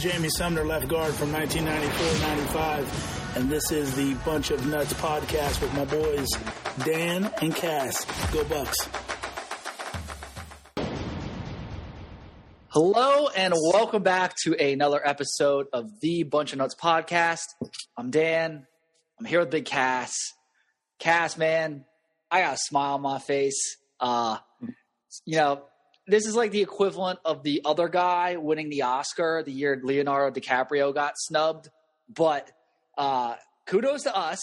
Jamie Sumner, left guard from 1994-95, and this is the Bunch of Nuts podcast with my boys Dan and Cass. Go Bucks! Hello and welcome back to another episode of the Bunch of Nuts podcast. I'm Dan. I'm here with Big Cass. Cass, man, I got a smile on my face. Uh, you know, this is like the equivalent of the other guy winning the Oscar the year Leonardo DiCaprio got snubbed. But uh, kudos to us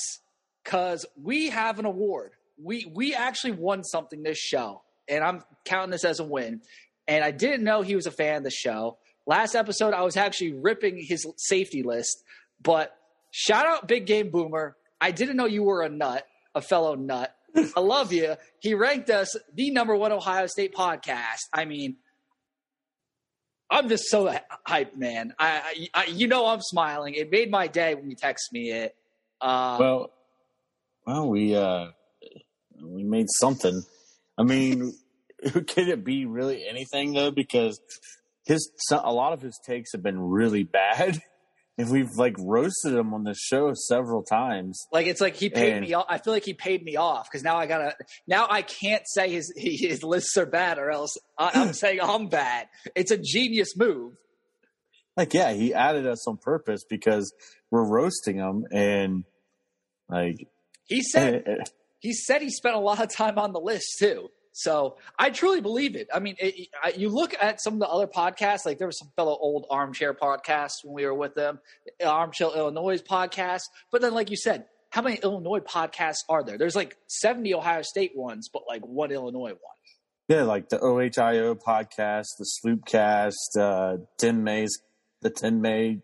because we have an award. We we actually won something this show, and I'm counting this as a win. And I didn't know he was a fan of the show. Last episode, I was actually ripping his safety list. But shout out Big Game Boomer. I didn't know you were a nut, a fellow nut. I love you. He ranked us the number one Ohio State podcast. I mean, I'm just so hyped, man. I, I, you know, I'm smiling. It made my day when you text me it. Uh, well, well, we uh, we made something. I mean, could it be really anything though? Because his a lot of his takes have been really bad. If we've like roasted him on the show several times, like it's like he paid and, me off. I feel like he paid me off because now I gotta. Now I can't say his his lists are bad, or else I, I'm saying I'm bad. It's a genius move. Like yeah, he added us on purpose because we're roasting him, and like he said, he said he spent a lot of time on the list too. So I truly believe it. I mean, it, you look at some of the other podcasts, like there was some fellow old armchair podcasts when we were with them, Armchair Illinois podcast. But then, like you said, how many Illinois podcasts are there? There's like 70 Ohio State ones, but like one Illinois one. Yeah, like the OHIO podcast, the Sloopcast, uh, Tim May's, the Tim May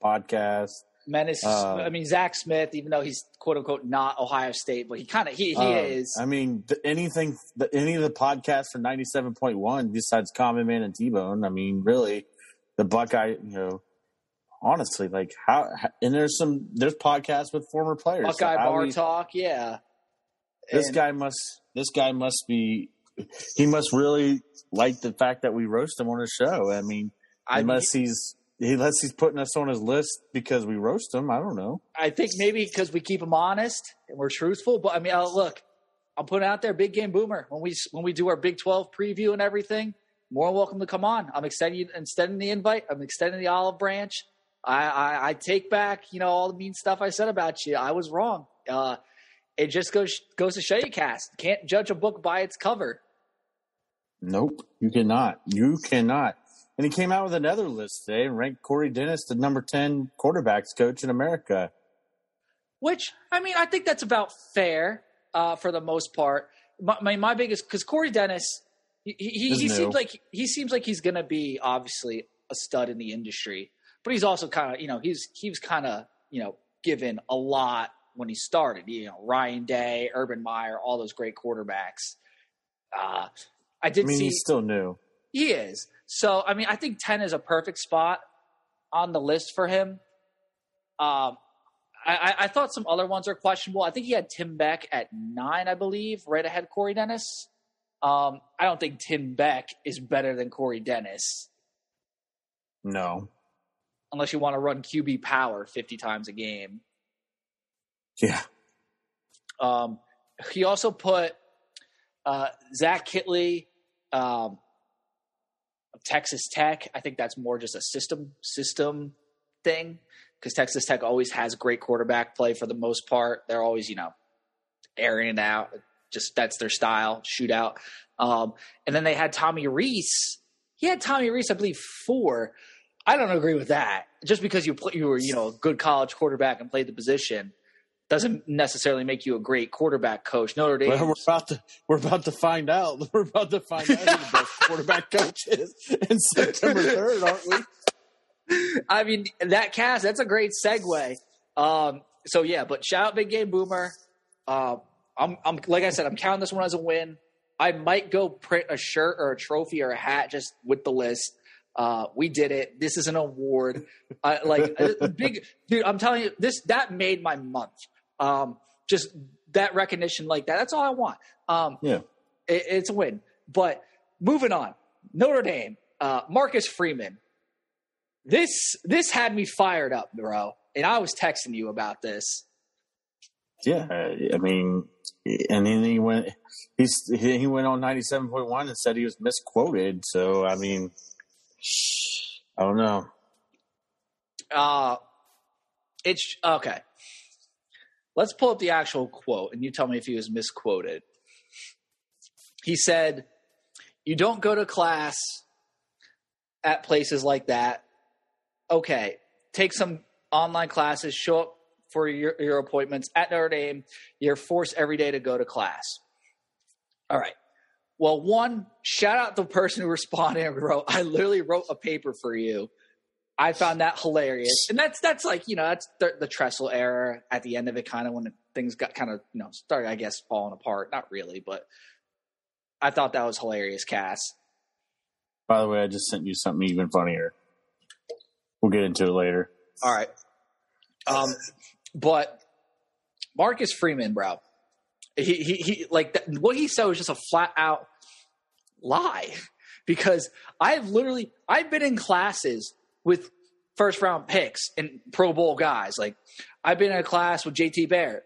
podcast. Menace. Uh, I mean, Zach Smith, even though he's quote unquote not Ohio State, but he kind of he, he uh, is. I mean, anything, the, any of the podcasts for ninety seven point one besides Common Man and T Bone. I mean, really, the Buckeye. You know, honestly, like how and there's some there's podcasts with former players. Buckeye so Bar we, Talk, yeah. This and, guy must. This guy must be. He must really like the fact that we roast him on his show. I mean, unless mean, he's unless he's putting us on his list because we roast him. I don't know. I think maybe because we keep him honest and we're truthful. But I mean, uh, look, I'm putting out there, big game boomer. When we when we do our Big 12 preview and everything, more welcome to come on. I'm extending extending the invite. I'm extending the olive branch. I, I, I take back, you know, all the mean stuff I said about you. I was wrong. Uh, it just goes goes to show you, Cass can't judge a book by its cover. Nope, you cannot. You cannot. And he came out with another list today and ranked Corey Dennis the number 10 quarterbacks coach in America. Which, I mean, I think that's about fair uh, for the most part. My, my, my biggest, because Corey Dennis, he, he, he seems like he seems like he's going to be obviously a stud in the industry, but he's also kind of, you know, he's he was kind of, you know, given a lot when he started. You know, Ryan Day, Urban Meyer, all those great quarterbacks. Uh, I did I mean, see. He's still new. He is. So, I mean, I think 10 is a perfect spot on the list for him. Um, I, I, thought some other ones are questionable. I think he had Tim Beck at nine, I believe, right ahead of Corey Dennis. Um, I don't think Tim Beck is better than Corey Dennis. No. Unless you want to run QB power 50 times a game. Yeah. Um, he also put uh, Zach Kittley, um, Texas Tech, I think that's more just a system system thing because Texas Tech always has great quarterback play for the most part. They're always, you know, airing it out. Just that's their style, shootout. Um, and then they had Tommy Rees. He had Tommy Rees, I believe, four. I don't agree with that. Just because you play, you were, you know, a good college quarterback and played the position doesn't necessarily make you a great quarterback coach. Notre Dame. Well, we're about to we're about to find out. We're about to find out who the best quarterback coach is in September third, aren't we? I mean that Cass. That's a great segue. Um, so yeah, but shout out Big Game Boomer. Uh, I'm, I'm like I said, I'm counting this one as a win. I might go print a shirt or a trophy or a hat just with the list. Uh, we did it. This is an award. Uh, like big dude, I'm telling you, this that made my month. Um, just that recognition like that. That's all I want. Um, yeah, it, it's a win. But moving on, Notre Dame, uh, Marcus Freeman. this this had me fired up, bro. And I was texting you about this. Yeah, I mean, and then he went. He's he went on ninety seven point one and said he was misquoted. So I mean, I don't know. Uh it's okay. Let's pull up the actual quote, and you tell me if he was misquoted. He said, "You don't go to class at places like that. Okay, take some online classes. Show up for your, your appointments at Notre Dame. You're forced every day to go to class. All right. Well, one, shout out the person who responded and wrote, I literally wrote a paper for you. I found that hilarious. And that's, that's like, you know, that's the, the Tressel era at the end of it, kind of when things got kind of, you know, started, I guess, falling apart. Not really, but I thought that was hilarious, Cass. By the way, I just sent you something even funnier. We'll get into it later. All right. Um, but Marcus Freeman, bro, he he, he like that, what he said was just a flat out lie because I've literally I've been in classes with first round picks and Pro Bowl guys. Like I've been in a class with JT Barrett,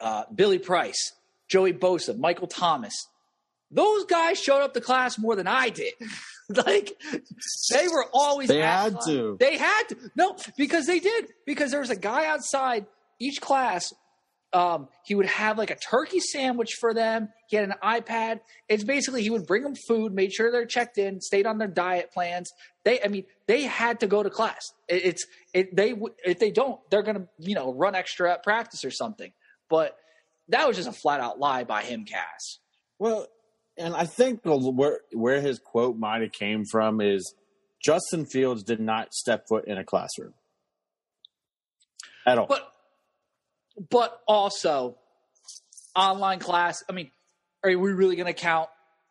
uh, Billy Price, Joey Bosa, Michael Thomas. Those guys showed up to class more than I did. like they were always They had class. to. They had to. No, because they did. Because there was a guy outside each class. Um, he would have like a turkey sandwich for them. He had an iPad. It's basically he would bring them food, made sure they're checked in, stayed on their diet plans. They, I mean, they had to go to class. It, it's it, they if they don't, they're gonna you know run extra at practice or something. But that was just a flat out lie by him, Cass. Well, and I think where where his quote might have came from is Justin Fields did not step foot in a classroom at all. But but also online class. I mean, are we really going to count?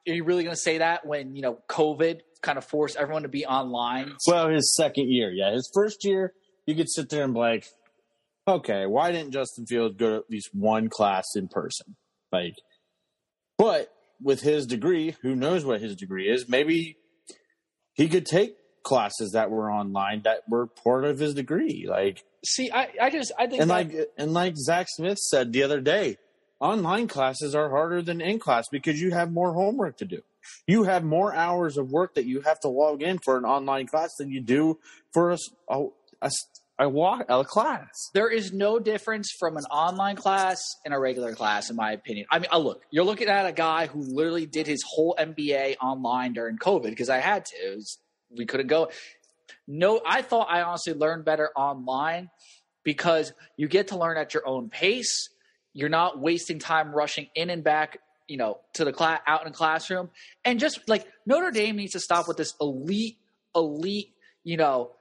Are you really going to say that when you know COVID kind of forced everyone to be online? well, his second year, yeah, his first year, you could sit there and be like, okay, why didn't Justin Fields go to at least one class in person? Like, but with his degree, who knows what his degree is? Maybe he could take classes that were online that were part of his degree. Like, See, I, I just I think and that- like and like Zach Smith said the other day, online classes are harder than in class because you have more homework to do. You have more hours of work that you have to log in for an online class than you do for a a, a a walk a class. there is no difference from an online class and a regular class, in my opinion. I mean, uh, look, you're looking at a guy who literally did his whole MBA online during COVID because I had to. It was- we couldn't go. No, I thought I honestly learned better online because you get to learn at your own pace. You're not wasting time rushing in and back, you know, to the class out in the classroom. And just like Notre Dame needs to stop with this elite, elite, you know,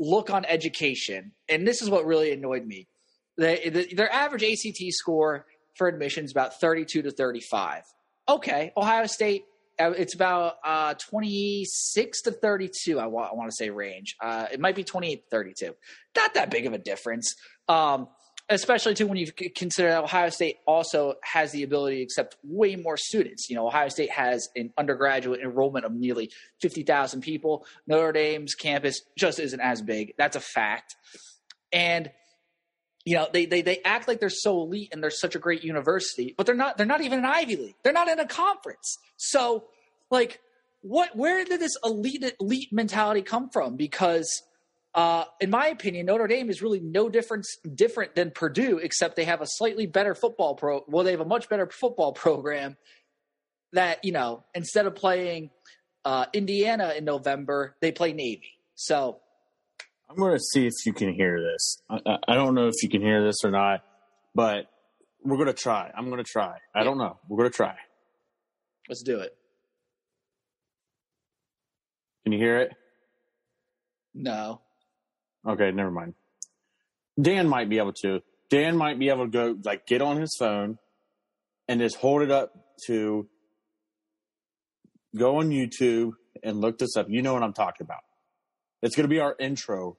look on education, and this is what really annoyed me. They, the, their average ACT score for admissions about 32 to 35. Okay, Ohio State, it's about uh, 26 to 32, I, wa- I want to say range. Uh, it might be 28 to 32. Not that big of a difference. Um, especially too when you consider that Ohio State also has the ability to accept way more students. You know, Ohio State has an undergraduate enrollment of nearly 50,000 people. Notre Dame's campus just isn't as big. That's a fact. And you know, they, they they act like they're so elite and they're such a great university, but they're not they're not even an Ivy League. They're not in a conference. So, like what where did this elite elite mentality come from? Because uh, in my opinion, Notre Dame is really no difference different than Purdue, except they have a slightly better football pro. Well, they have a much better football program. That you know, instead of playing uh, Indiana in November, they play Navy. So I'm going to see if you can hear this. I, I, don't know if you can hear this or not, but we're going to try. I'm going to try. I don't know. We're going to try. let's do it. Can you hear it? No, Okay, never mind. Dan might be able to. Dan might be able to go like get on his phone and just hold it up to go on YouTube and look this up. You know what I'm talking about. It's going to be our intro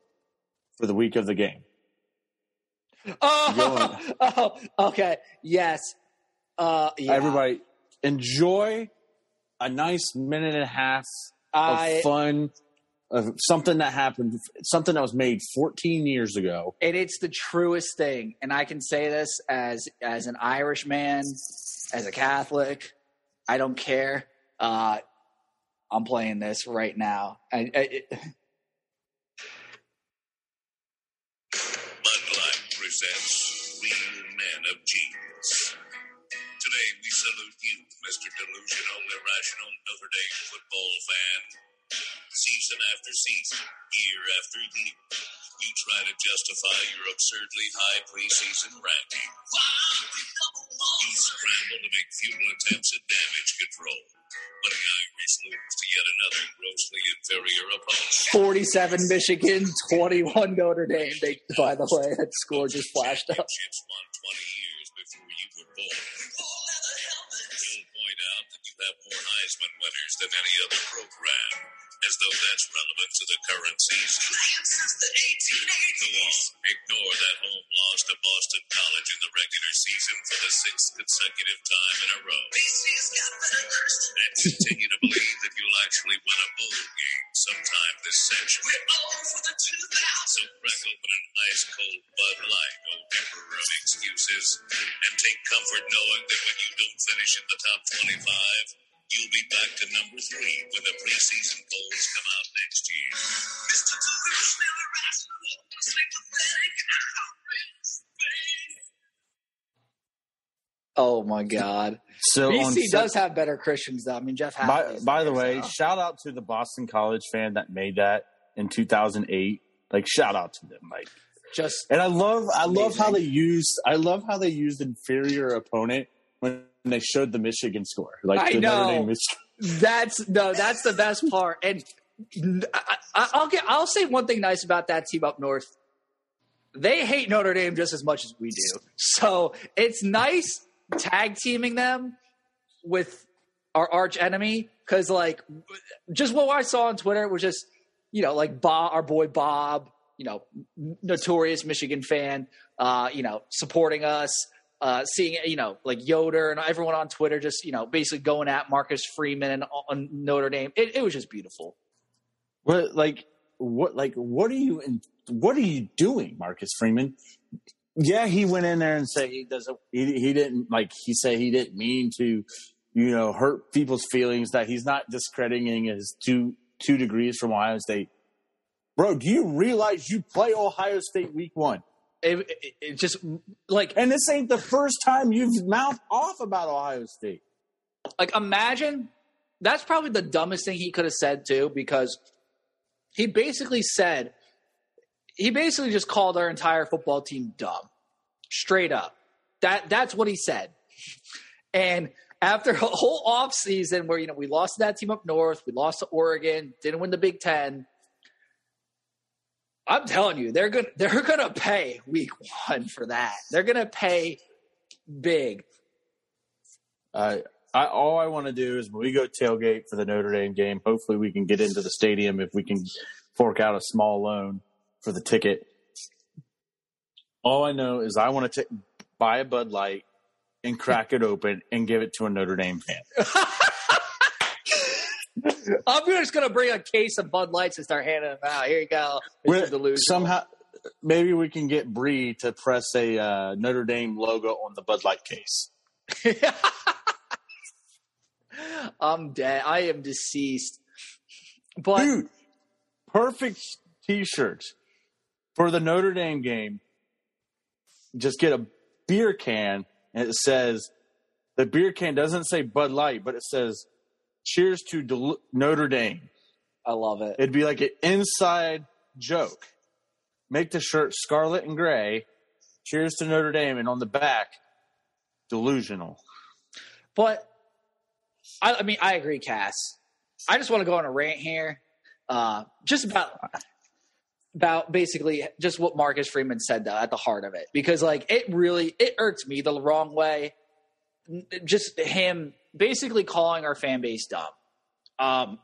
for the week of the game. Oh, oh, okay. Yes. Uh, yeah. Everybody enjoy a nice minute and a half of I fun of something that happened, something that was made 14 years ago. And it's the truest thing. And I can say this as as an Irish man, as a Catholic. I don't care. Uh, I'm playing this right now. I, I, it, Jeans. Today we salute you, Mr. Delusional, Irrational Notre Dame football fan. Season after season, year after year, you try to justify your absurdly high preseason ranking. You scramble to make futile attempts at damage control. But the Irish lose to yet another grossly inferior opponent. 47 Michigan, 21 Notre Dame. They, by the way, that score just flashed up. Born. You'll point out that you have more Heisman winners than any other program, as though that's relevant to the current season. Go on, ignore that home loss to Boston College in the regular season for the sixth consecutive time in a row. BC's got better Christian. And continue to believe that you'll actually win a bowl game sometime this century. We're all for the 2000s. So crack open an ice cold Bud Light, old emperor of excuses, and take comfort knowing that when you don't finish in the top 25, you'll be back to number three when the preseason polls come out next year. Mr. Delusional Irrational, sympathetic Oh my God. So BC set- does have better Christians, though. I mean, Jeff by, by the way, so. shout out to the Boston College fan that made that in 2008. Like shout out to them. Like just And I love I love how they used I love how they used inferior opponent when they showed the Michigan score. Like I the know. Notre Dame Michigan. That's no, that's the best part. And I, I- I'll get, I'll say one thing nice about that team up north. They hate Notre Dame just as much as we do. So it's nice tag teaming them with our arch enemy because, like, just what I saw on Twitter was just, you know, like Bob, our boy Bob, you know, notorious Michigan fan, uh, you know, supporting us uh, seeing you know like Yoder and everyone on Twitter just you know basically going at Marcus Freeman and on Notre Dame. It, it was just beautiful. What like what like what are you in, what are you doing, Marcus Freeman? Yeah, he went in there and said he doesn't he, he didn't like he said he didn't mean to you know hurt people's feelings that he's not discrediting his two two degrees from Ohio State. Bro, do you realize you play Ohio State week 1? It, it, it just like And this ain't the first time you've mouthed off about Ohio State. like imagine that's probably the dumbest thing he could have said too because he basically said he basically just called our entire football team dumb. Straight up. That that's what he said. And after a whole off season where you know we lost to that team up north we lost to oregon didn't win the big ten i'm telling you they're gonna they're gonna pay week one for that they're gonna pay big Uh, I, all I want to do is when we go tailgate for the Notre Dame game, hopefully we can get into the stadium if we can fork out a small loan for the ticket. All I know is I want to buy a Bud Light and crack it open and give it to a Notre Dame fan. I'm just gonna bring a case of Bud Lights and start handing them out. Here you go. Somehow, maybe we can get Bree to press a uh, Notre Dame logo on the Bud Light case. I'm dead. I am deceased. But Dude, perfect t-shirts for the Notre Dame game. Just get a beer can and it says the beer can doesn't say Bud Light, but it says "Cheers to Del- Notre Dame." I love it. It'd be like an inside joke. Make the shirt scarlet and gray. Cheers to Notre Dame, and on the back, delusional. But I, I mean, I agree, Cass. I just want to go on a rant here, uh, just about about basically just what Marcus Freeman said though at the heart of it, because like it really it irks me the wrong way. Just him basically calling our fan base dumb. Um,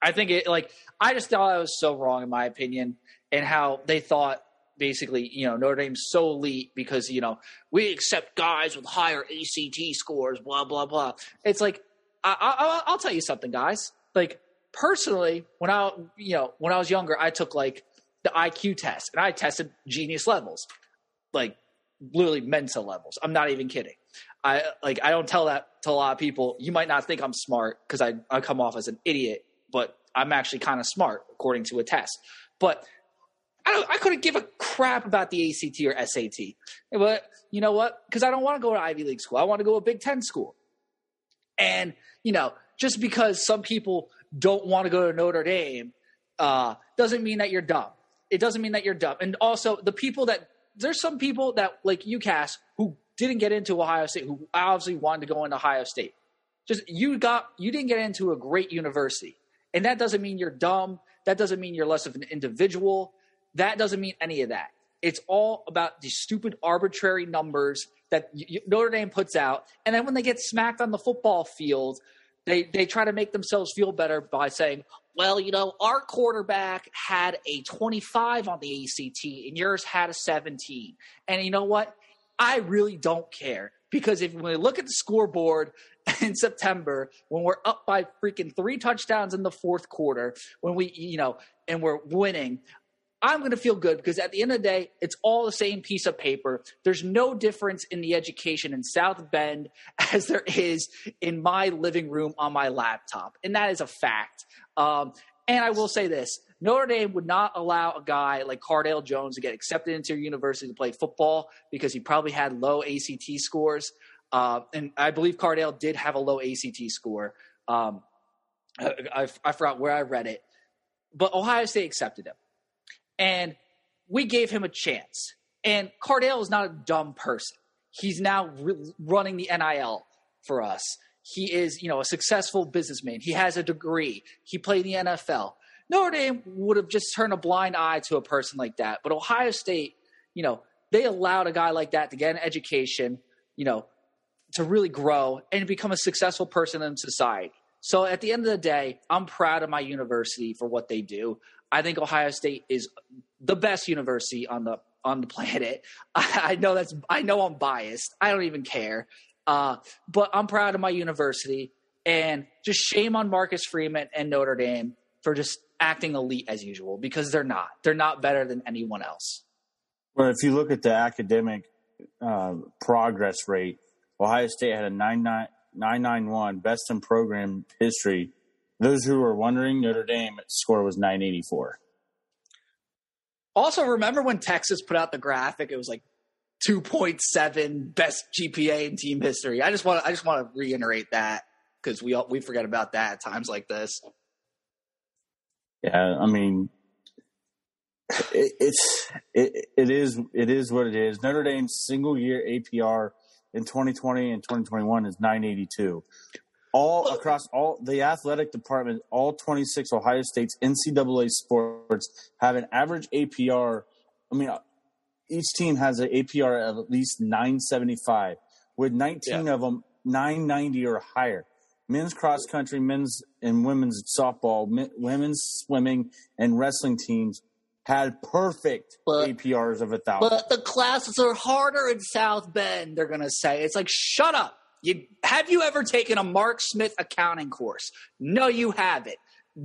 I think it like I just thought I was so wrong in my opinion, and how they thought basically you know Notre Dame's so elite because you know we accept guys with higher ACT scores, blah blah blah. It's like I, I, I'll- I'll tell you something, guys. Like personally, when I you know when I was younger, I took like the IQ test, and I tested genius levels, like literally Mensa levels. I'm not even kidding. I like I don't tell that to a lot of people. You might not think I'm smart because I I come off as an idiot, but I'm actually kind of smart according to a test. But I don't, I couldn't give a crap about the ACT or SAT. But you know what? Because I don't want to go to Ivy League school. I want to go to a Big Ten school. And you know, just because some people don't want to go to Notre Dame uh, doesn't mean that you're dumb. It doesn't mean that you're dumb. And also, the people that there's some people that like UCAS who didn't get into Ohio State who obviously wanted to go into Ohio State. Just you got you didn't get into a great university, and that doesn't mean you're dumb. That doesn't mean you're less of an individual. That doesn't mean any of that. It's all about these stupid arbitrary numbers that Notre Dame puts out, and then when they get smacked on the football field, they they try to make themselves feel better by saying, "Well, you know, our quarterback had a 25 on the ACT, and yours had a 17." And you know what? I really don't care because if we look at the scoreboard in September when we're up by freaking three touchdowns in the fourth quarter, when we you know, and we're winning, I'm going to feel good because at the end of the day, it's all the same piece of paper. There's no difference in the education in South Bend as there is in my living room on my laptop. And that is a fact. Um, and I will say this Notre Dame would not allow a guy like Cardale Jones to get accepted into your university to play football because he probably had low ACT scores. Uh, and I believe Cardale did have a low ACT score. Um, I, I, I forgot where I read it. But Ohio State accepted him and we gave him a chance. And Cardale is not a dumb person. He's now re- running the NIL for us. He is, you know, a successful businessman. He has a degree. He played in the NFL. Notre Dame would have just turned a blind eye to a person like that. But Ohio State, you know, they allowed a guy like that to get an education, you know, to really grow and become a successful person in society. So at the end of the day, I'm proud of my university for what they do. I think Ohio State is the best university on the on the planet. I, know that's I know I'm biased. I don't even care. Uh, but I'm proud of my university, and just shame on Marcus Freeman and Notre Dame for just acting elite as usual because they're not. They're not better than anyone else. Well, if you look at the academic uh, progress rate, Ohio State had a 991 best in program history those who are wondering, Notre Dame score was 984. Also, remember when Texas put out the graphic? It was like 2.7 best GPA in team history. I just want to, I just want to reiterate that because we all, we forget about that at times like this. Yeah, I mean, it, it's it, it is it is what it is. Notre Dame's single year APR in 2020 and 2021 is 982 all across all the athletic department, all 26 Ohio State's NCAA sports have an average APR. I mean, each team has an APR of at least 975, with 19 yeah. of them 990 or higher. Men's cross country, men's and women's softball, women's swimming, and wrestling teams had perfect but, APRs of a thousand. But the classes are harder in South Bend. They're gonna say it's like, shut up. You have you ever taken a Mark Smith accounting course? No, you haven't.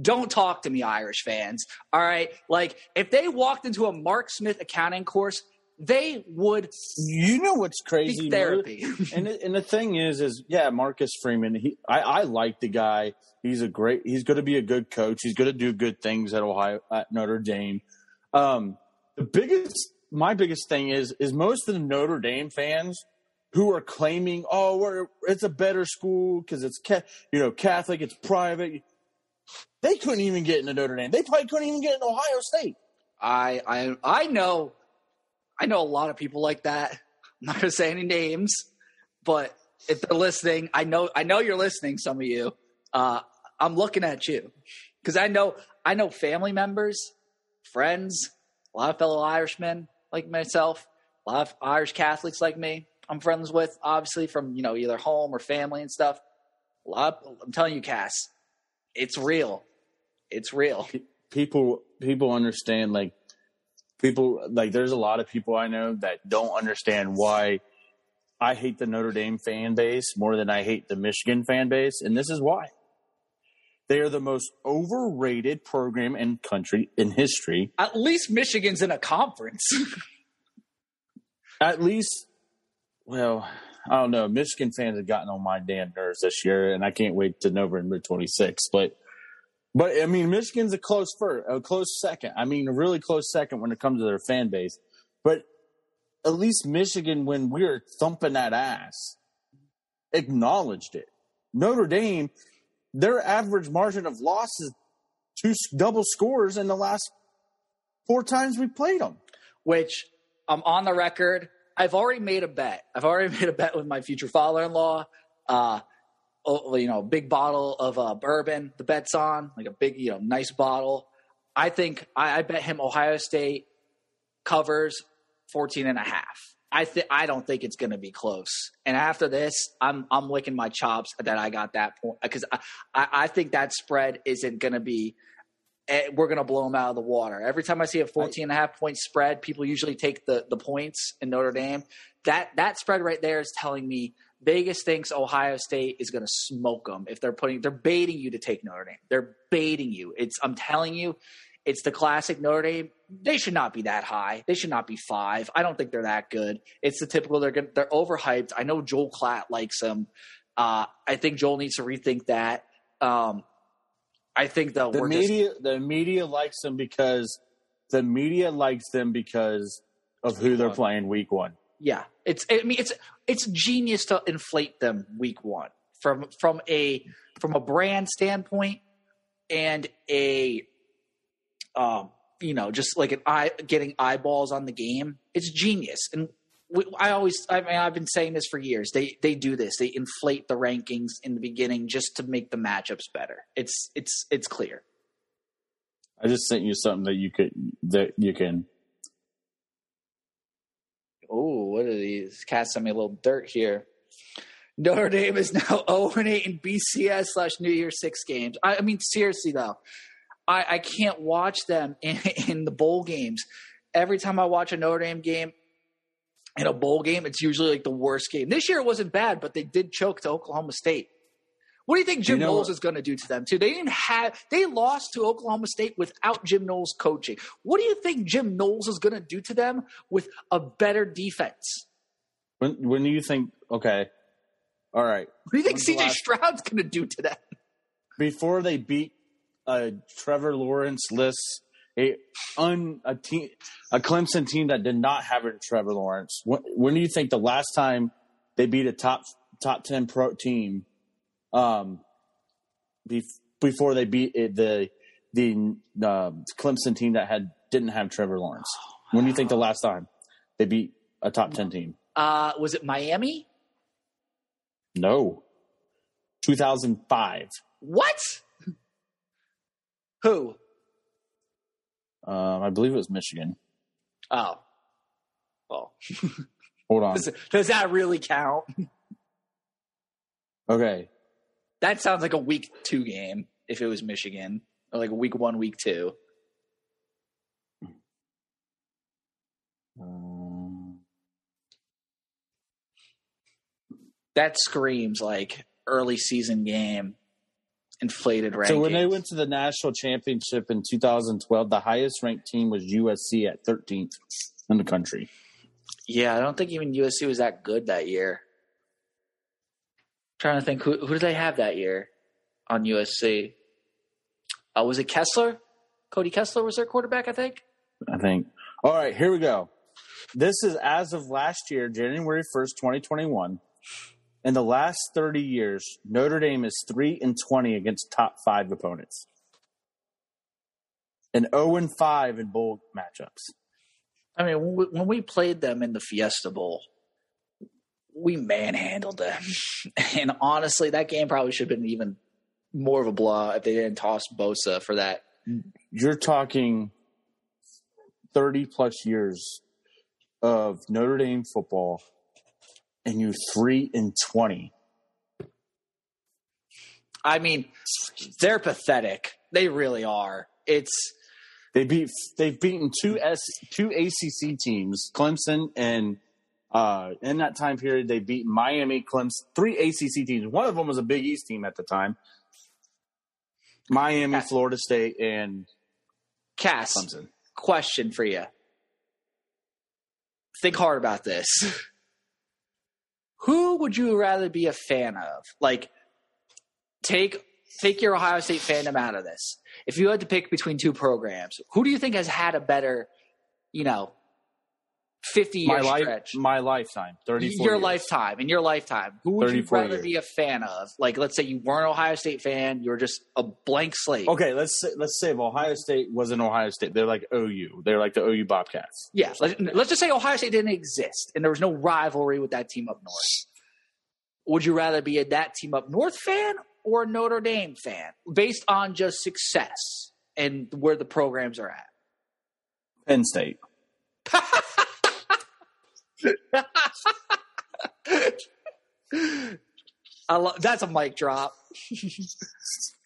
Don't talk to me, Irish fans. All right, like if they walked into a Mark Smith accounting course, they would. You know what's crazy? Therapy. and the, and the thing is, is yeah, Marcus Freeman. He, I, I like the guy. He's a great. He's going to be a good coach. He's going to do good things at Ohio at Notre Dame. Um, the biggest, my biggest thing is, is most of the Notre Dame fans who are claiming, "Oh, we're, it's a better school because it's ca- you know Catholic, it's private." They couldn't even get into Notre Dame. They probably couldn't even get into Ohio State. I I I know, I know a lot of people like that. I'm not going to say any names, but if they're listening, I know I know you're listening. Some of you, uh, I'm looking at you because I know I know family members, friends, a lot of fellow Irishmen like myself, a lot of Irish Catholics like me I'm friends with, obviously from you know either home or family and stuff. A lot. Of, I'm telling you, Cass, it's real. It's real. People people understand like people like there's a lot of people I know that don't understand why I hate the Notre Dame fan base more than I hate the Michigan fan base, and this is why. They are the most overrated program in country in history. At least Michigan's in a conference. At least, well, I don't know. Michigan fans have gotten on my damn nerves this year, and I can't wait to November 26. But, but I mean, Michigan's a close first, a close second. I mean, a really close second when it comes to their fan base. But at least Michigan, when we were thumping that ass, acknowledged it. Notre Dame, their average margin of loss is two double scores in the last four times we played them. which I'm on the record. I've already made a bet. I've already made a bet with my future father-in-law. Uh, you know, big bottle of uh, bourbon. The bet's on like a big, you know, nice bottle. I think I, I bet him Ohio State covers 14 and a half. I th- I don't think it's going to be close. And after this, I'm I'm licking my chops that I got that point because I, I I think that spread isn't going to be eh, we're going to blow them out of the water. Every time I see a 14 and a half point spread, people usually take the, the points in Notre Dame. That, that spread right there is telling me Vegas thinks Ohio State is going to smoke them if they're putting, they're baiting you to take Notre Dame. They're baiting you. It's, I'm telling you, it's the classic Notre Dame. They should not be that high. They should not be five. I don't think they're that good. It's the typical, they're going they're overhyped. I know Joel Klatt likes them. Uh, I think Joel needs to rethink that. Um, I think though The we're just- media, the media likes them because the media likes them because of who they're one. playing week one. Yeah, it's. I mean, it's it's genius to inflate them week one from from a from a brand standpoint and a um you know just like an eye getting eyeballs on the game. It's genius, and we, I always I mean I've been saying this for years. They they do this. They inflate the rankings in the beginning just to make the matchups better. It's it's it's clear. I just sent you something that you could that you can. Oh, what are these? Cass sent me a little dirt here. Notre Dame is now 0 and 8 in BCS slash New Year Six games. I, I mean, seriously though, I, I can't watch them in, in the bowl games. Every time I watch a Notre Dame game in a bowl game, it's usually like the worst game. This year it wasn't bad, but they did choke to Oklahoma State. What do you think Jim You know Knowles what? is going to do to them too? They didn't have they lost to Oklahoma State without Jim Knowles coaching. What do you think Jim Knowles is going to do to them with a better defense? When when do you think? Okay, all right. What do you think When's CJ last- Stroud's going to do to them? Before they beat a Trevor Lawrence list, a un a team a Clemson team that did not have a Trevor Lawrence. When, when do you think the last time they beat a top top ten pro team? Um, bef- before they beat it, the the uh, Clemson team that had didn't have Trevor Lawrence. When do you think the last time they beat a top ten team? Uh, was it Miami? No, two thousand five. What? Who? Um, I believe it was Michigan. Oh. Well, Hold on. does, does that really count? Okay. That sounds like a week two game if it was Michigan, or like a week one, week two. Um, That screams like early season game, inflated rankings. so when they went to the national championship in 2012, the highest ranked team was USC at 13th in the country. yeah, I don't think even USC was that good that year. Trying to think who who did they have that year on USC? Uh, was it Kessler? Cody Kessler was their quarterback, I think. I think. All right, here we go. This is as of last year, January 1st, 2021. In the last 30 years, Notre Dame is 3 and 20 against top 5 opponents. And 0 and 5 in bowl matchups. I mean, when we played them in the Fiesta Bowl, we manhandled them. and honestly, that game probably should have been even more of a blowout if they didn't toss Bosa for that. You're talking 30 plus years of Notre Dame football and you 3 and 20. I mean, they're pathetic. They really are. It's They beat they've beaten two S two ACC teams, Clemson and uh, in that time period they beat Miami, Clemson, three ACC teams. One of them was a Big East team at the time. Miami, Yeah. Florida State, and Cass, Clemson. question for you. Think hard about this. Who would you rather be a fan of? Like, take take your Ohio State fandom out of this. If you had to pick between two programs, who do you think has had a better, you know, fifty year My life, stretch? my lifetime, thirty. your lifetime in your lifetime who would you rather years. be a fan of like let's say you weren't an ohio state fan you were just a blank slate Okay, let's say, let's say if Ohio State wasn't Ohio State, they're like OU. They're like the OU Bobcats. yeah let, let's just say ohio state didn't exist and there was no rivalry with that team up north would you rather be a that team up north fan or a notre dame fan based on just success and where the programs are at Penn State. I lo- that's a mic drop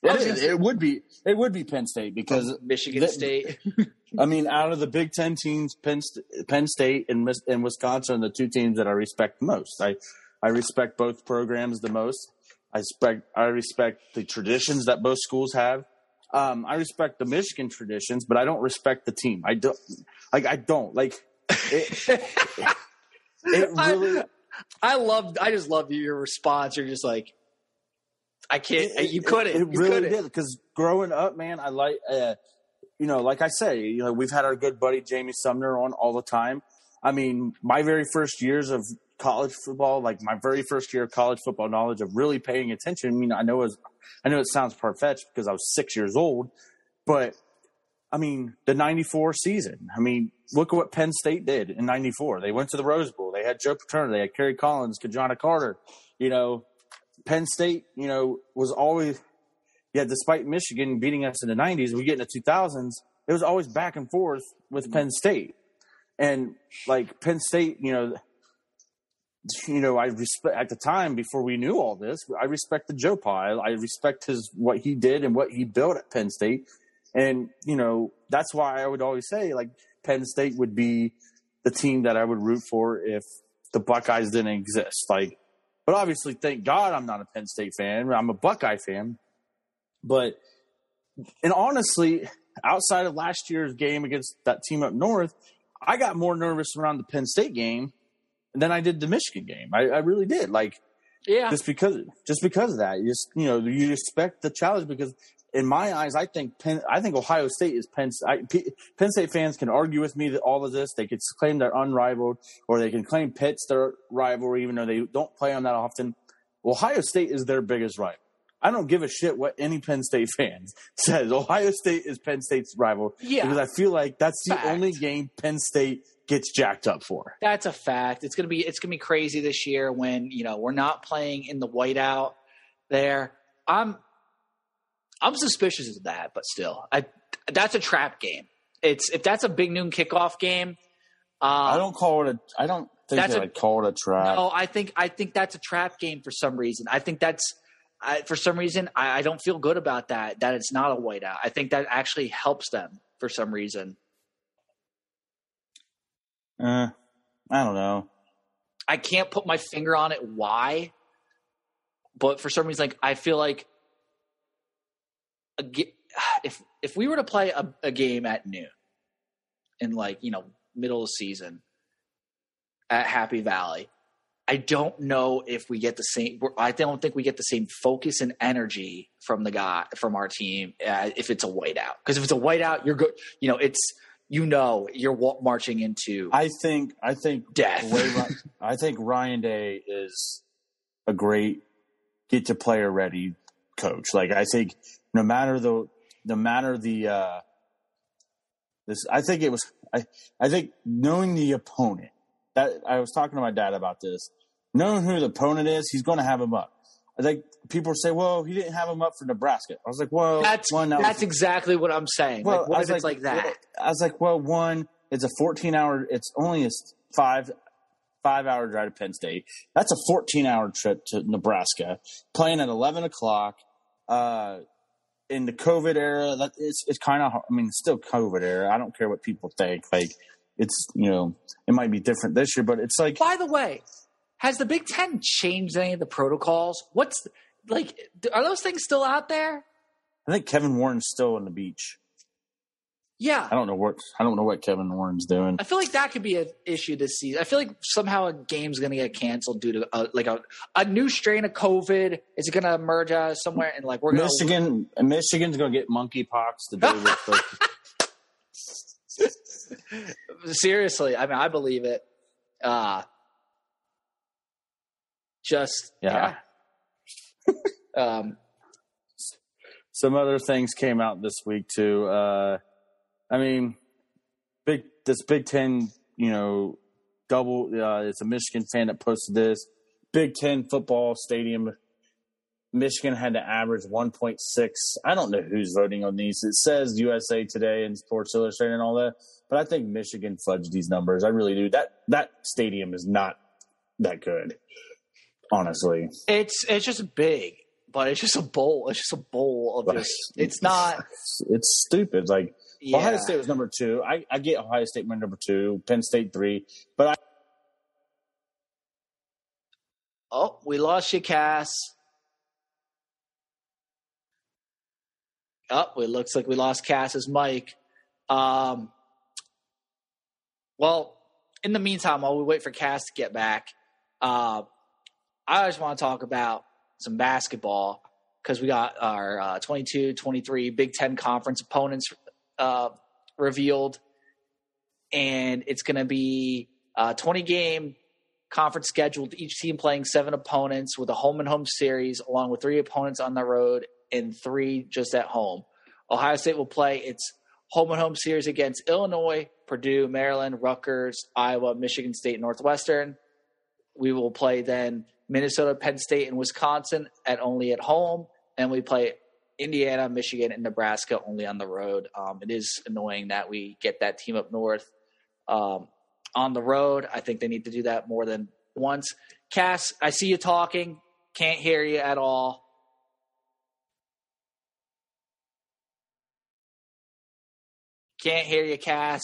It, is. it would be it would be Penn State because michigan the- state I mean, out of the Big Ten teams, Penn, St- Penn State and, Mis- and Wisconsin are the two teams that I respect the most. I, I respect both programs the most. I respect I respect the traditions that both schools have. Um, I respect the Michigan traditions, but I don't respect the team. I don't like. I don't like. It, it really. I, I love. I just love your response. You're just like, I can't. It- you couldn't. It, you really couldn't. did because growing up, man, I like, uh, you know, like I say, you know, we've had our good buddy Jamie Sumner on all the time. I mean, my very first years of college football, like my very first year of college football knowledge of really paying attention. I mean, I know it was, I know it sounds far fetched because I was six years old, but I mean, the '94 season. I mean, look at what Penn State did in '94. They went to the Rose Bowl. They had Joe Paterno. They had Kerry Collins, Ki-Jana Carter. You know, Penn State, you know, was always yeah. Despite Michigan beating us in the '90s, we get in the 2000s. It was always back and forth with Penn State, and like Penn State, you know, you know, I respect at the time before we knew all this. I respected Joe Pye. I respect his what he did and what he built at Penn State, and you know that's why I would always say like Penn State would be the team that I would root for if the Buckeyes didn't exist. Like, but obviously, thank God I'm not a Penn State fan. I'm a Buckeye fan. But and honestly, outside of last year's game against that team up north, I got more nervous around the Penn State game than I did the Michigan game. I, I really did. Like Yeah. just because just because of that. You just you know you expect the challenge because in my eyes, I think Penn, I think Ohio State is Penn. I, P, Penn State fans can argue with me that all of this. They could claim they're unrivaled, or they can claim Pitt's their rivalry, even though they don't play them that often. Ohio State is their biggest rival. I don't give a shit what any Penn State fans says. Ohio State is Penn State's rival Yeah. because I feel like that's the Fact. only game Penn State gets jacked up for. That's a fact. It's gonna be it's gonna be crazy this year when you know we're not playing in the whiteout there. I'm I'm suspicious of that, but still, I that's a trap game. It's if that's a big noon kickoff game. Um, I don't call it a. I don't think That's that a- I call it a trap. No, I think I think that's a trap game for some reason. I think that's I, for some reason I, I don't feel good about that. That it's not a whiteout. I think that actually helps them for some reason. Uh, I don't know. I can't put my finger on it why, but for some reason, like I feel like a, if if we were to play a, a game at noon in like you know middle of season at Happy Valley, I don't know if we get the same. I don't think we get the same focus and energy from the guy from our team uh, if it's a whiteout. Because if it's a whiteout, you're good. You know, it's you know you're marching into I think. I think. death. I think Ryan Day is a great get to player ready coach. Like I think no matter the no matter the uh this I think it was I I think knowing the opponent that I was talking to my dad about this. Knowing who the opponent is, he's going to have him up. I think people say, "Well, he didn't have him up for Nebraska." I was like, "Well, That's one, that was- that's exactly what I'm saying. like, I was if it's like that? well, I was like, well, one, it's a 14 hour, it's only a five, five hour drive to Penn State. That's a 14 hour trip to Nebraska, playing at 11 o'clock. Uh, in the COVID era, that it's, it's kind of, I mean, it's still COVID era. I don't care what people think. Like, it's, you know, it might be different this year, but it's like, By the way, has the Big Ten changed any of the protocols? What's like? Are those things still out there? I think Kevin Warren's still on the beach. Yeah, I don't know what I don't know what Kevin Warren's doing. I feel like that could be an issue this season. I feel like somehow a game's going to get canceled due to a, like a, a new strain of COVID. Is it going to emerge out somewhere? And like we're gonna Michigan, Michigan's going to get monkeypox to do with the, seriously. I mean, I believe it. Uh just Yeah. yeah. um, some other things came out this week too. Uh, I mean, big this Big Ten, you know, double. Uh, it's a Michigan fan that posted this. Big Ten football stadium. Michigan had to average 1.6. I don't know who's voting on these. It says USA Today and Sports Illustrated and all that, but I think Michigan fudged these numbers. I really do. That that stadium is not that good, honestly. it's it's just big, but it's just a bowl. It's just a bowl of this. It's not. It's stupid. Like Yeah. Ohio State was number two. I, I get Ohio State went number two, Penn State three, but I, Oh, we lost you, Cass. Oh, it looks like we lost Cass's mic. Um, well, in the meantime, while we wait for Cass to get back, uh, I just want to talk about some basketball because we got our uh, 22 23 Big Ten conference opponents uh, revealed. And it's going to be a 20 game conference scheduled, each team playing seven opponents with a home and home series, along with three opponents on the road and three just at home. Ohio State will play its home and home series against Illinois, Purdue, Maryland, Rutgers, Iowa, Michigan State, Northwestern. We will play then Minnesota, Penn State, and Wisconsin at only at home, and we play Indiana, Michigan, and Nebraska only on the road. Um, it is annoying that we get that team up north um, on the road. I think they need to do that more than once. Cass, I see you talking. Can't hear you at all. Can't hear you, Cass.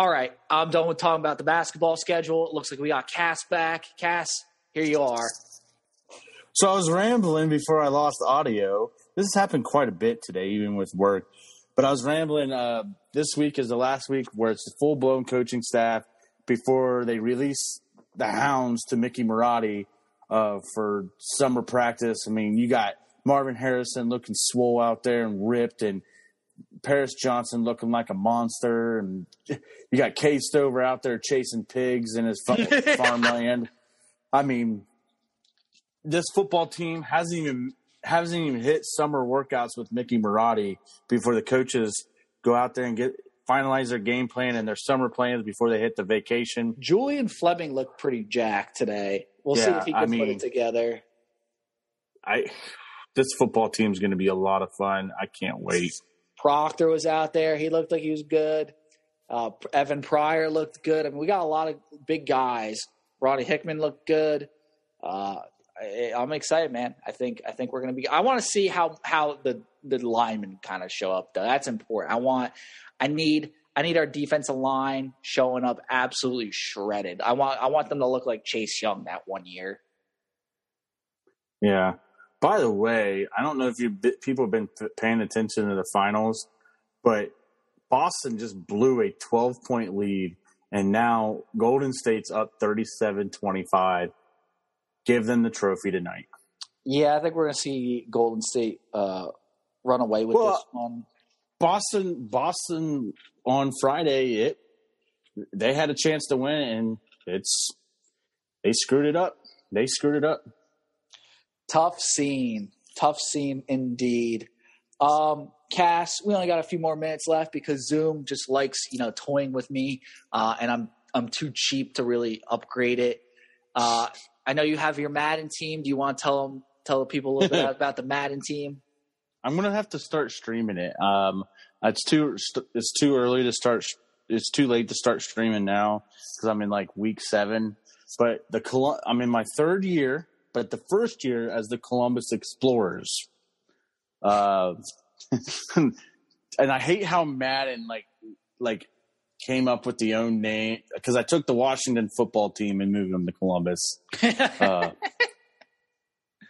All right, I'm done with talking about the basketball schedule. It looks like we got Cass back. Cass, here you are. so I was rambling before I lost audio. This has happened quite a bit today, even with work. But I was rambling. Uh, this week is the last week where it's the full blown coaching staff before they release the hounds to Mickey Marotti uh, for summer practice. I mean, you got Marvin Harrison looking swole out there and ripped, and Paris Johnson looking like a monster, and you got Cade Stover out there chasing pigs in his fa- farmland. I mean, this football team hasn't even hasn't even hit summer workouts with Mickey Marotti before the coaches go out there and get finalize their game plan and their summer plans before they hit the vacation. Julian Fleming looked pretty jacked today. We'll see if he I can put it together. I this football team is going to be a lot of fun. I can't wait. Proctor was out there. He looked like he was good. Uh, Evan Pryor looked good. I mean, we got a lot of big guys. Ronnie Hickman looked good. Uh, I, I'm excited, man. I think I think we're gonna be. I want to see how how the the linemen kind of show up. Though that's important. I want. I need. I need our defensive line showing up absolutely shredded. I want. I want them to look like Chase Young that one year. Yeah. By the way, I don't know if you people have been paying attention to the finals, but Boston just blew a 12 point lead, and now Golden State's up 37 25. Give them the trophy tonight. Yeah, I think we're gonna see Golden State uh, run away with Well, this one. Boston, Boston on Friday, it they had a chance to win, and it's they screwed it up. They screwed it up. Tough scene. Tough scene indeed. Um, Cass, we only got a few more minutes left because Zoom just likes, you know, toying with me, uh, and I'm I'm too cheap to really upgrade it. Uh, I know you have your Madden team. Do you want to tell them tell the people a little bit about the Madden team? I'm gonna have to start streaming it. Um, it's too it's too early to start. It's too late to start streaming now because I'm in like week seven. But the I'm in my third year, but the first year as the Columbus Explorers. Uh, and I hate how Madden like like came up with the own name because I took the Washington football team and moved them to Columbus. Uh,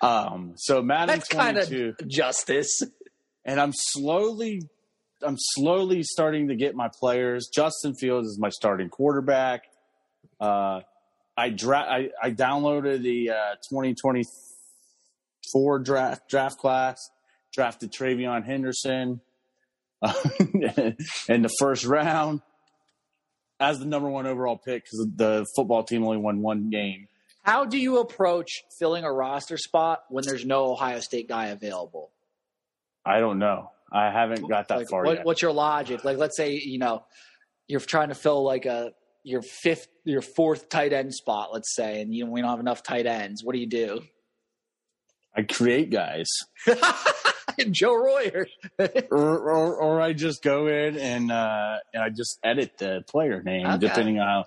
um, so Madden That's kind 22, of justice. and I'm slowly, I'm slowly starting to get my players. Justin Fields is my starting quarterback. Uh, I dra- I, I downloaded the uh, 2024 draft draft class, drafted TreVeyon Henderson uh, in the first round as the number one overall pick because the football team only won one game. How do you approach filling a roster spot when there's no Ohio State guy available? I don't know. I haven't got that Like, far what, yet. what's your logic? Like, let's say you know you're trying to fill like a your fifth, your fourth tight end spot, let's say, and you we don't have enough tight ends. What do you do? I create guys, Joe Royer. or, or or I just go in and uh, and I just edit the player name Okay. depending on how.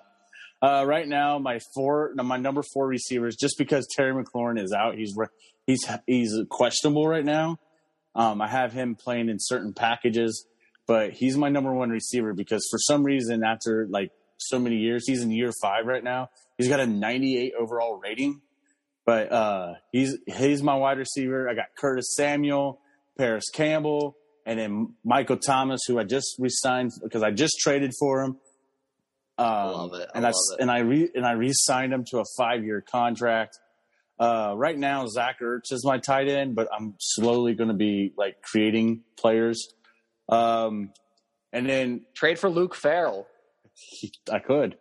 Uh, right now, my four, my number four receivers, just because Terry McLaurin is out, he's re- he's he's questionable right now. Um, I have him playing in certain packages, but he's my number one receiver because for some reason, after like so many years, he's in year five right now. He's got a 98 overall rating, but uh, he's he's my wide receiver. I got Curtis Samuel, Parris Campbell, and then Michael Thomas, who I just re-signed because I just traded for him. Um, love it. I and I and I re and I re-signed him to a five-year contract. Uh, right now, Zach Ertz is my tight end, but I'm slowly going to be like creating players. Um, and then Trade for Luke Farrell. I could.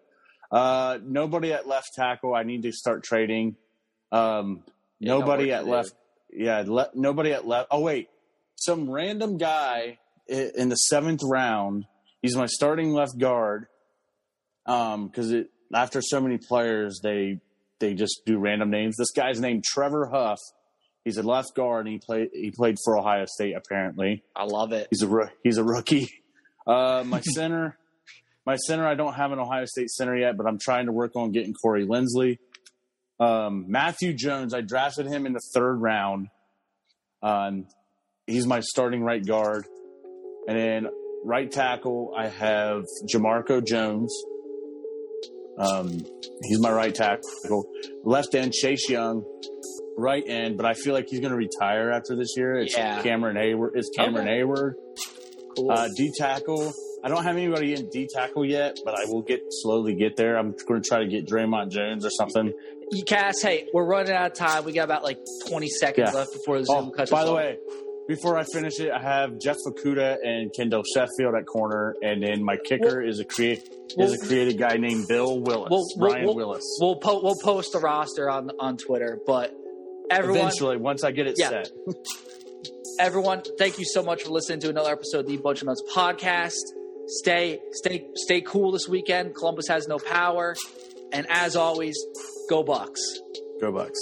Uh, nobody at left tackle. I need to start trading. Um, Yeah, nobody at to do. left. Yeah, le- nobody at left. Oh wait, some random guy in the seventh round. He's my starting left guard. Um, because it after so many players, they they just do random names. This guy's named Trevor Huff. He's a left guard, and he played he played for Ohio State apparently. I love it. He's a he's a rookie. Uh, my center, my center. I don't have an Ohio State center yet, but I'm trying to work on getting Corey Linsley. Um, Matthew Jones. I drafted him in the third round. Um, he's my starting right guard, and then right tackle. I have Jamarco Jones. Um, he's my right tackle. Left end Chase Young. Right end, but I feel like he's going to retire after this year. It's Yeah. Cameron Heyward. It's Cameron Okay. Heyward. Cool. Uh, D tackle. I don't have anybody in D tackle yet, but I will get slowly get there. I'm going to try to get Dre'Mont Jones or something. You Cass, hey, we're running out of time. We got about like 20 seconds Yeah. left before the oh, Zoom Oh, cuts by the off. way, before I finish it, I have Jeff Okudah and Kendall Sheffield at corner, and then my kicker is a create is a creative guy named Bill Willis. We'll, we'll, Ryan we'll, Willis. We'll, po- we'll post the roster on on Twitter, but everyone, Eventually, once I get it Yeah. set. everyone, thank you so much for listening to another episode of the Bunch of Nuts podcast. Stay, stay, stay cool this weekend. Columbus has no power, and as always, go Bucks. Go Bucks.